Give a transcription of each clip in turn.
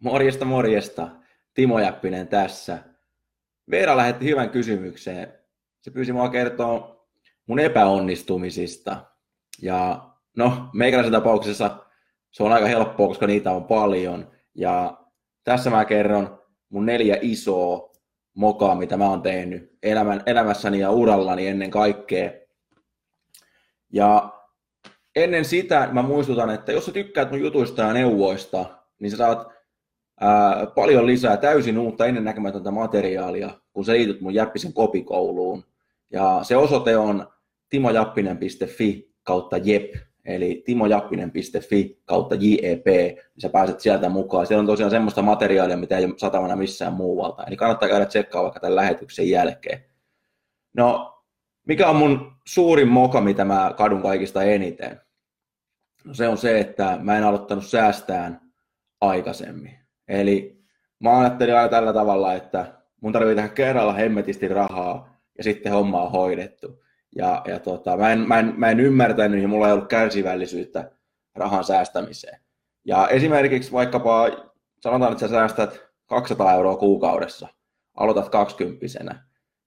Morjesta, morjesta. Timo Jäppinen tässä. Veera lähetti hyvän kysymyksen. Se pyysi mua kertoa mun epäonnistumisista. Ja no, meikäläisen tapauksessa se on aika helppoa, koska niitä on paljon. Ja tässä mä kerron mun neljä isoa mokaa, mitä mä oon tehnyt elämän, elämässäni ja urallani ennen kaikkea. Ja ennen sitä mä muistutan, että jos sä tykkäät mun jutuista ja neuvoista, niin sä saat ää, paljon lisää täysin uutta ennennäkemätöntä materiaalia, kun sä liityt mun Jäppisen kopikouluun. Ja se osoite on timojappinen.fi kautta jep, eli timojappinen.fi kautta JEP, niin sä pääset sieltä mukaan. Siellä on tosiaan semmoista materiaalia, mitä ei ole satavana missään muualta, eli kannattaa käydä tsekkaa vaikka tämän lähetyksen jälkeen. No, mikä on mun suurin moka, mitä mä kadun kaikista eniten? No se on se, että mä en aloittanut säästään aikaisemmin. Eli mä ajattelin aina tällä tavalla, että mun tarvii tehdä kerralla hemmetisti rahaa ja sitten homma on hoidettu. Ja, ja tota, mä, en, mä, en, mä en ymmärtänyt ja mulla ei ollut kärsivällisyyttä rahan säästämiseen. Ja esimerkiksi vaikkapa sanotaan, että sä säästät 200 euroa kuukaudessa, aloitat 20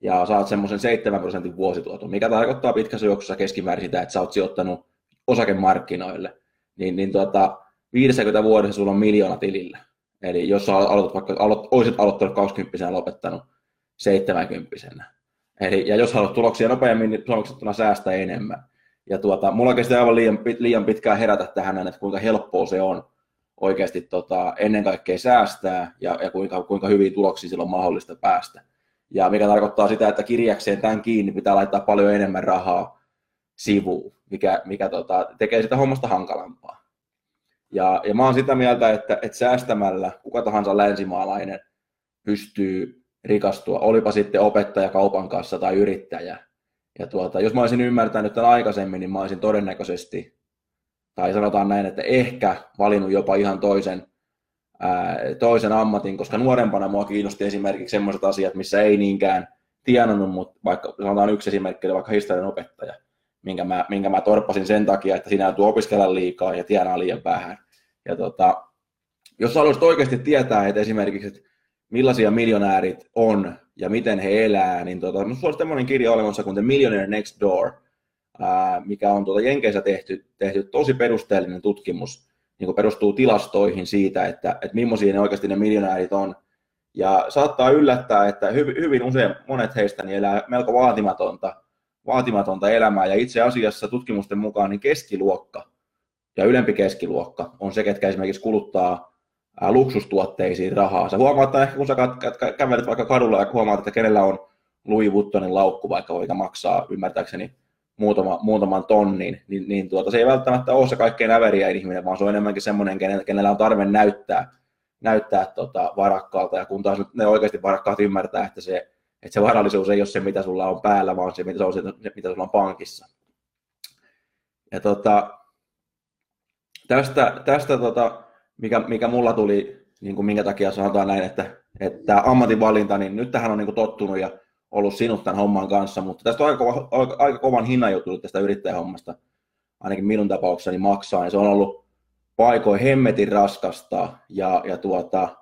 ja saat semmoisen 7 prosentin vuosituoton, mikä tarkoittaa pitkässä juoksussa keskimäärin sitä, että sä oot sijoittanut osakemarkkinoille, niin, niin tota, 50 vuodessa sulla on miljoona tilillä. Eli jos aloitat vaikka, aloit, olisit aloittanut 20 ja lopettanut 70 Eli, ja jos haluat tuloksia nopeammin, niin suomeksittuna säästä enemmän. Ja tuota, mulla kesti aivan liian, liian pitkään herätä tähän, että kuinka helppoa se on oikeasti tota, ennen kaikkea säästää ja, ja kuinka, kuinka hyviä tuloksia sillä on mahdollista päästä. Ja mikä tarkoittaa sitä, että kirjakseen tämän kiinni pitää laittaa paljon enemmän rahaa sivuun, mikä, mikä tota, tekee sitä hommasta hankalampaa. Ja, ja mä oon sitä mieltä, että, että säästämällä kuka tahansa länsimaalainen pystyy rikastua, olipa sitten opettaja, kaupan kanssa tai yrittäjä. Ja tuota, jos mä olisin ymmärtänyt tämän aikaisemmin, niin mä olisin todennäköisesti, tai sanotaan näin, että ehkä valinnut jopa ihan toisen, ää, toisen ammatin, koska nuorempana mua kiinnosti esimerkiksi sellaiset asiat, missä ei niinkään tienannut, mutta vaikka sanotaan yksi esimerkki, vaikka historian opettaja minkä mä, minkä mä torppasin sen takia, että sinä joutuu opiskella liikaa ja tienaa liian vähän. Ja tota, jos haluaisit oikeasti tietää, että esimerkiksi, että millaisia miljonäärit on ja miten he elää, niin tota, minulla on tämmöinen kirja olemassa kuin The Millionaire Next Door, ää, mikä on tuota Jenkeissä tehty, tehty tosi perusteellinen tutkimus, niin perustuu tilastoihin siitä, että, että millaisia ne oikeasti ne miljonäärit on. Ja saattaa yllättää, että hyvin, hyvin usein monet heistä niin elää melko vaatimatonta vaatimatonta elämää ja itse asiassa tutkimusten mukaan niin keskiluokka ja ylempi keskiluokka on se, ketkä esimerkiksi kuluttaa luksustuotteisiin rahaa. Sä huomaat, että ehkä kun sä kävelet vaikka kadulla ja huomaat, että kenellä on Louis Vuittonin laukku vaikka, joka maksaa ymmärtääkseni muutama, muutaman tonnin, niin, niin tuota, se ei välttämättä ole se kaikkein äveriä ihminen, vaan se on enemmänkin semmoinen, kenellä on tarve näyttää, näyttää tota varakkaalta, ja kun taas ne oikeasti varakkaat ymmärtää, että se että se varallisuus ei ole se, mitä sulla on päällä, vaan se, mitä, se on se, mitä sulla on pankissa. Ja tota, tästä, tästä tota, mikä, mikä mulla tuli, niin kuin minkä takia sanotaan näin, että, että ammatinvalinta, niin nyt tähän on niin kuin tottunut ja ollut sinut tämän homman kanssa, mutta tästä on aika, aika, aika kovan hinnan joutunut tästä yrittäjähommasta, ainakin minun tapauksessani maksaa, ja se on ollut paikoin hemmetin raskasta, ja, ja tuota,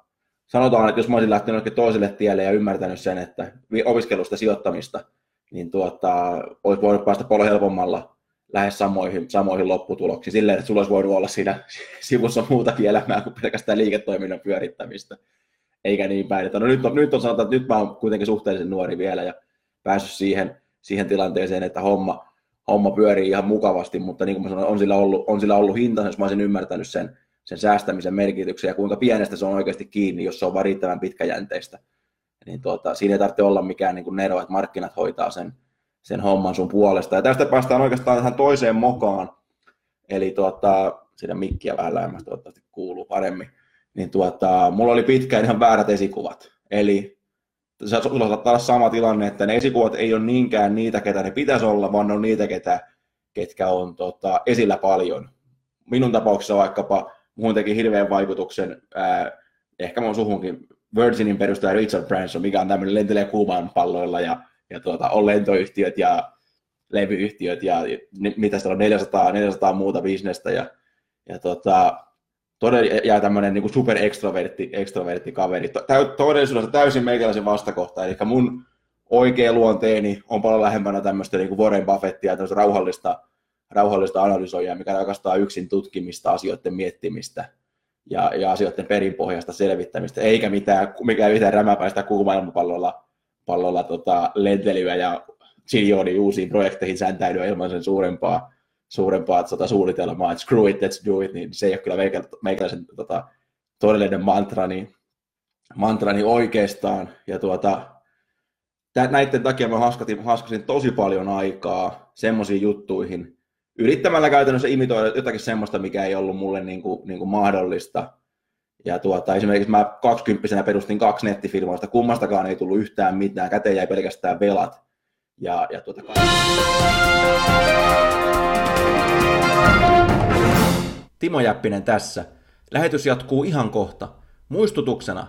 sanotaan, että jos mä olisin lähtenyt toiselle tielle ja ymmärtänyt sen, että opiskelusta sijoittamista, niin tuota, olisi voinut päästä paljon helpommalla lähes samoihin, samoihin lopputuloksiin, silleen, että sulla olisi voinut olla siinä sivussa muutakin elämää kuin pelkästään liiketoiminnan pyörittämistä, eikä niin päin. Että no nyt on, nyt on sanotaan, että nyt mä oon kuitenkin suhteellisen nuori vielä ja päässyt siihen, siihen tilanteeseen, että homma, homma pyörii ihan mukavasti, mutta niin kuin mä sanoin, on sillä ollut, on sillä ollut hinta, jos mä olisin ymmärtänyt sen, sen säästämisen merkityksen ja kuinka pienestä se on oikeasti kiinni, jos se on riittävän pitkäjänteistä. Niin tuota, siinä ei tarvitse olla mikään niin kuin nero, että markkinat hoitaa sen, sen homman sun puolesta. Ja tästä päästään oikeastaan tähän toiseen mokaan, eli tuota, siinä mikkiä vähän lähemmäs toivottavasti kuuluu paremmin. niin tuota, mulla oli pitkään ihan väärät esikuvat. Eli sulla saattaa olla sama tilanne, että ne esikuvat ei ole niinkään niitä, ketä ne pitäisi olla, vaan ne on niitä, ketä, ketkä on tota, esillä paljon. Minun tapauksessa vaikkapa muun teki hirveän vaikutuksen, ää, ehkä mun suhunkin, Virginin perustaja Richard Branson, mikä on tämmöinen lentelee kuumaan palloilla ja, ja tuota, on lentoyhtiöt ja levyyhtiöt ja mitä siellä on 400, 400 muuta bisnestä ja, ja tota, todella, ja tämmöinen niin super extrovertti, extrovertti kaveri. Todellisuudessa täysin meikäläisen vastakohta, eli mun oikea luonteeni on paljon lähempänä tämmöistä niin kuin Warren Buffettia, tämmöistä rauhallista, rauhallista analysoijaa, mikä rakastaa yksin tutkimista, asioiden miettimistä ja, ja asioiden perinpohjasta selvittämistä, eikä mitään, mikä mitään rämäpäistä kuumailmapallolla pallolla tota, lentelyä ja siljoonia uusiin projekteihin säntäilyä ilman sen suurempaa, suurempaa tota, suunnitelmaa, että screw it, let's do it, niin se ei ole kyllä meikäläisen tota, todellinen mantrani, mantrani oikeastaan. Ja tuota, näiden takia mä haskasin, haskasin tosi paljon aikaa semmoisiin juttuihin, yrittämällä käytännössä imitoida jotakin semmoista, mikä ei ollut mulle niin kuin, niin kuin mahdollista. Ja tuota, esimerkiksi mä 20 perustin kaksi nettifirmoista, kummastakaan ei tullut yhtään mitään, käteen jäi pelkästään velat. Ja, ja tuota... Timo Jäppinen tässä. Lähetys jatkuu ihan kohta. Muistutuksena,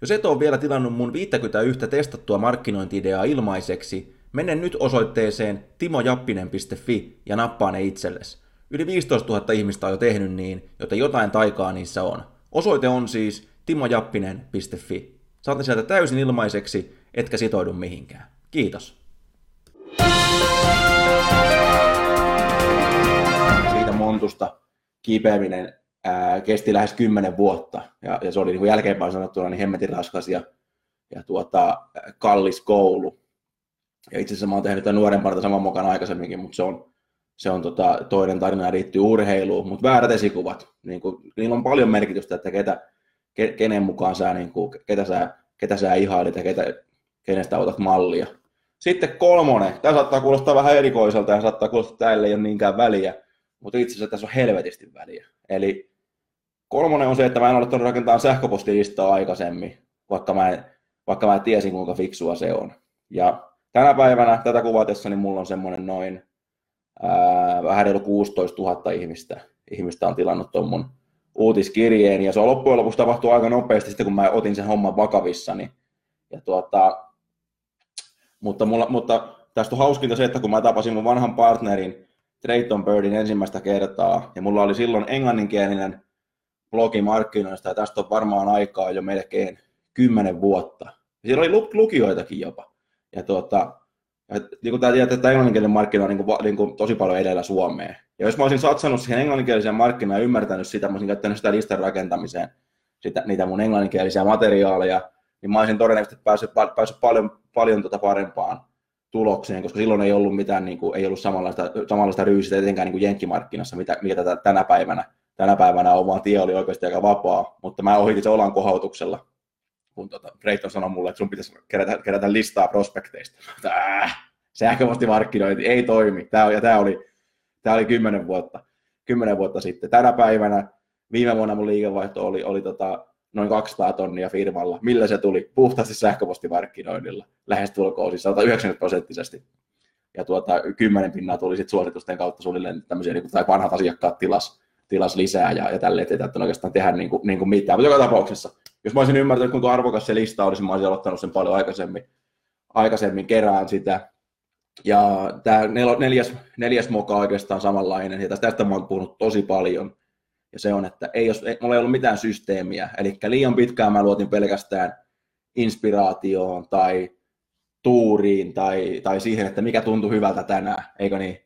jos et ole vielä tilannut mun 51 testattua markkinointi-ideaa ilmaiseksi, mene nyt osoitteeseen timojappinen.fi ja nappaa ne itsellesi. Yli 15 000 ihmistä on jo tehnyt niin, joten jotain taikaa niissä on. Osoite on siis timojappinen.fi. Saatte sieltä täysin ilmaiseksi, etkä sitoudu mihinkään. Kiitos. Siitä montusta kipeäminen ää, kesti lähes kymmenen vuotta ja, ja se oli niin jälkeenpäin sanottuna niin hemmetin raskas ja, ja tuota, kallis koulu. Ja itse asiassa mä oon tehnyt tämän nuorempana saman mukaan aikaisemminkin, mutta se on, se on tota, toinen tarina liittyy urheiluun, mutta väärät esikuvat, niin kuin, niillä on paljon merkitystä, että ketä, ke, kenen mukaan sä, niin kuin, ketä sä, ketä sä ihailit ja ketä, kenestä otat mallia. Sitten kolmonen, tämä saattaa kuulostaa vähän erikoiselta ja saattaa kuulostaa, että täällä ei ole niinkään väliä, mutta itse asiassa tässä on helvetisti väliä. Eli kolmonen on se, että mä en ole rakentaa sähköpostilistaa aikaisemmin, vaikka mä, en, vaikka mä tiesin kuinka fiksua se on. Ja tänä päivänä tätä kuvatessa niin mulla on semmoinen noin ää, vähän reilu 16 000 ihmistä, ihmistä on tilannut tuon mun uutiskirjeen, ja se on loppujen lopuksi tapahtuu aika nopeasti sitten, kun mä otin sen homman vakavissani. Ja tuota, mutta, mulla, mutta tästä on hauskinta se, että kun mä tapasin mun vanhan partnerin Drayton Birdin ensimmäistä kertaa, ja mulla oli silloin englanninkielinen blogi markkinoista, ja tästä on varmaan aikaa jo melkein kymmenen vuotta. Ja siellä oli lukijoitakin jopa. Ja tuota, ja niin tämä tiedät, että englanninkielinen markkina on niin kuin, niin kuin tosi paljon edellä Suomeen. Ja jos mä olisin satsannut siihen englanninkieliseen markkinaan ja ymmärtänyt sitä, mä olisin käyttänyt sitä listan rakentamiseen, sitä, niitä mun englanninkielisiä materiaaleja, niin mä olisin todennäköisesti päässyt, päässyt paljon, paljon tota parempaan tulokseen, koska silloin ei ollut mitään, niin kuin, ei ollut samanlaista, samanlaista ryysistä etenkään niin kuin jenkkimarkkinassa, mitä, mitä tänä päivänä, tänä päivänä vaan tie oli oikeasti aika vapaa, mutta mä ohitin se olan kohautuksella, kun tota, Drayton sanoi mulle, että sun pitäisi kerätä, kerätä listaa prospekteista. Äh, sähköpostimarkkinointi ei toimi. Tämä, ja tämä oli, tämä oli kymmenen vuotta, kymmenen vuotta sitten. Tänä päivänä, viime vuonna mun liikevaihto oli, oli tota, noin 200 tonnia firmalla. Millä se tuli? Puhtaasti sähköpostimarkkinoinnilla. Lähes tulkoon siis 190 prosenttisesti. Ja tuota, 10 pinnaa tuli sitten suositusten kautta suunnilleen tämmöisiä, niin kuin, tai vanhat asiakkaat tilas, tilas lisää ja, ja tälleen, että ei oikeastaan tehdä niin kuin, niin kuin mitään. Mutta joka tapauksessa, jos mä olisin ymmärtänyt, kuinka arvokas se lista olisi, mä olisin aloittanut sen paljon aikaisemmin, aikaisemmin kerään sitä. Ja tämä neljäs, neljäs moka oikeastaan samanlainen, ja tästä mä oon puhunut tosi paljon, ja se on, että ei, jos, ei, mulla ei ollut mitään systeemiä, eli liian pitkään mä luotin pelkästään inspiraatioon tai tuuriin tai, tai siihen, että mikä tuntui hyvältä tänään, eikö niin?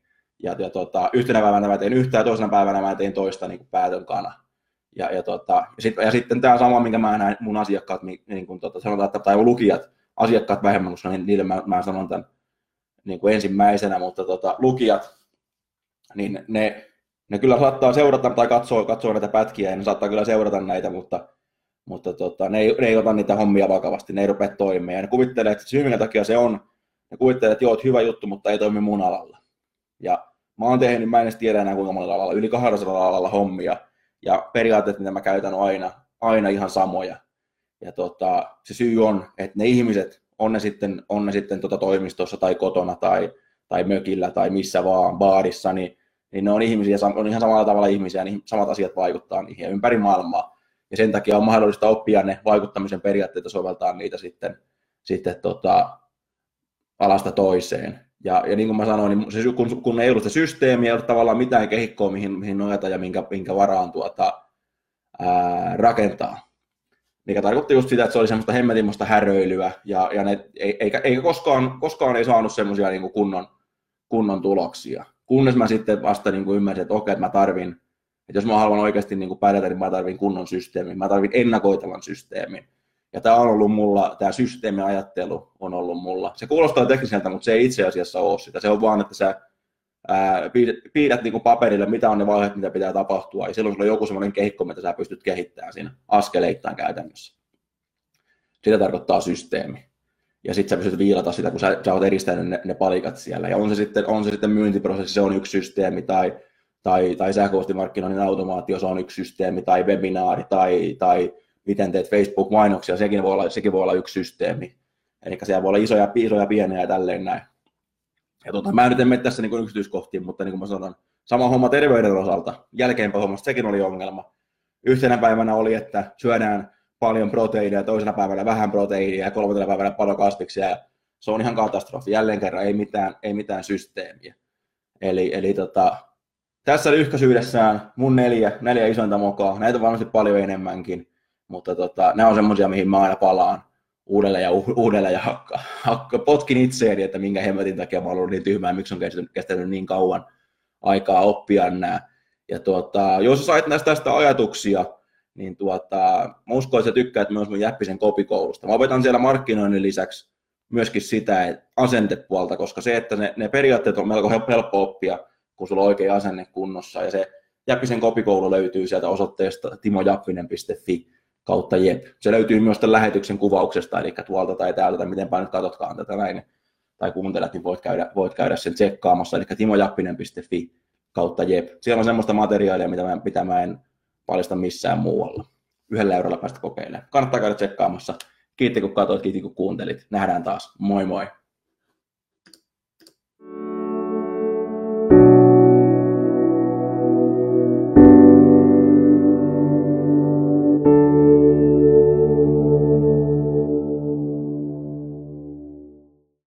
Ja, ja tota, yhtenä päivänä mä tein yhtä ja toisena päivänä mä tein toista niin kuin päätön kana. Ja, ja, tota, ja, sit, ja sitten tämä sama, minkä mä näen mun asiakkaat, niin kuin tota, sanotaan, että, tai lukijat, asiakkaat vähemmän, koska niille mä, mä sanon tämän niin kuin ensimmäisenä, mutta tota, lukijat, niin ne, ne kyllä saattaa seurata tai katsoa, katsoa näitä pätkiä ja ne saattaa kyllä seurata näitä, mutta, mutta tota, ne, ei, ne ei ota niitä hommia vakavasti, ne ei rupea toimia. Ja ne kuvittelee, että syy minkä takia se on, ne kuvittelee, että joo, hyvä juttu, mutta ei toimi mun alalla. Ja mä oon tehnyt, mä en edes tiedä enää kuinka monella alalla, yli 200 alalla hommia. Ja periaatteet, mitä mä käytän aina, aina ihan samoja. Ja tota, se syy on, että ne ihmiset, on ne sitten, on ne sitten tota toimistossa tai kotona tai, tai mökillä tai missä vaan, baarissa, niin, niin ne on ihmisiä, on ihan samalla tavalla ihmisiä, niin samat asiat vaikuttaa niihin ympäri maailmaa. Ja sen takia on mahdollista oppia ne vaikuttamisen periaatteita soveltaa niitä sitten, sitten tota, alasta toiseen. Ja, ja niin kuin mä sanoin, niin se, kun, kun ei ollut sitä systeemiä, ei ollut tavallaan mitään kehikkoa, mihin, mihin nojata ja minkä, minkä varaan tuota, ää, rakentaa. Mikä tarkoitti just sitä, että se oli semmoista hemmetinmoista häröilyä, ja, ja ne, eikä, eikä koskaan, koskaan ei saanut semmoisia niin kunnon, kunnon tuloksia. Kunnes mä sitten vasta niin kuin ymmärsin, että okei, että mä tarvin, että jos mä haluan oikeasti niin kuin pärjätä, niin mä tarvin kunnon systeemin, mä tarvin ennakoitavan systeemin. Ja tämä on ollut mulla, tämä systeemiajattelu on ollut mulla. Se kuulostaa tekniseltä, mutta se ei itse asiassa ole sitä. Se on vaan, että sä ää, piirrät, piirrät niin paperille, mitä on ne vaiheet, mitä pitää tapahtua, ja silloin sulla on joku semmoinen kehikko, mitä sä pystyt kehittämään siinä askeleittain käytännössä. Sitä tarkoittaa systeemi. Ja sitten sä pystyt viilata sitä, kun sä, sä oot eristänyt ne, ne palikat siellä. Ja on se sitten, on se sitten myyntiprosessi, se on yksi systeemi, tai, tai, tai sähköpostimarkkinoinnin automaatio, se on yksi systeemi, tai webinaari, tai, tai miten teet Facebook-mainoksia, sekin voi olla, sekin voi olla yksi systeemi. Eli siellä voi olla isoja, isoja pieniä ja tälleen näin. Ja tota, mä nyt en mene tässä niin yksityiskohtiin, mutta niin kuin mä sanon, sama homma terveyden osalta. Jälkeenpäin hommasta sekin oli ongelma. Yhtenä päivänä oli, että syödään paljon proteiinia, toisena päivänä vähän proteiinia ja kolmantena päivänä paljon kasviksia. Se on ihan katastrofi. Jälleen kerran ei mitään, ei mitään systeemiä. Eli, eli tota, tässä lyhkäisyydessään mun neljä, neljä isointa mokaa. Näitä on varmasti paljon enemmänkin. Mutta tota, nämä on semmoisia, mihin mä aina palaan uudelleen ja uudelleen ja hakka, hakka, potkin itseäni, että minkä hemmetin takia mä ollut niin tyhmää, miksi on kestänyt, kestänyt niin kauan aikaa oppia nämä. Ja tuota, jos sait näistä tästä ajatuksia, niin tuota, mä uskon, että sä tykkäät myös mun Jäppisen kopikoulusta. Mä opetan siellä markkinoinnin lisäksi myöskin sitä asentepuolta, koska se, että ne, ne periaatteet on melko helppo oppia, kun sulla on oikea asenne kunnossa. Ja se Jäppisen kopikoulu löytyy sieltä osoitteesta timojappinen.fi kautta jep. Se löytyy myös tämän lähetyksen kuvauksesta, eli tuolta tai täältä, tai mitenpä nyt katsotkaan tätä näin, tai kuuntelet, niin voit käydä, voit käydä sen tsekkaamassa, eli timojappinen.fi kautta jep. Siellä on semmoista materiaalia, mitä mä, mitä mä en paljasta missään muualla. Yhdellä eurolla päästä kokeilemaan. Kannattaa käydä tsekkaamassa. Kiitti kun katsoit, kiitti kun kuuntelit. Nähdään taas. Moi moi.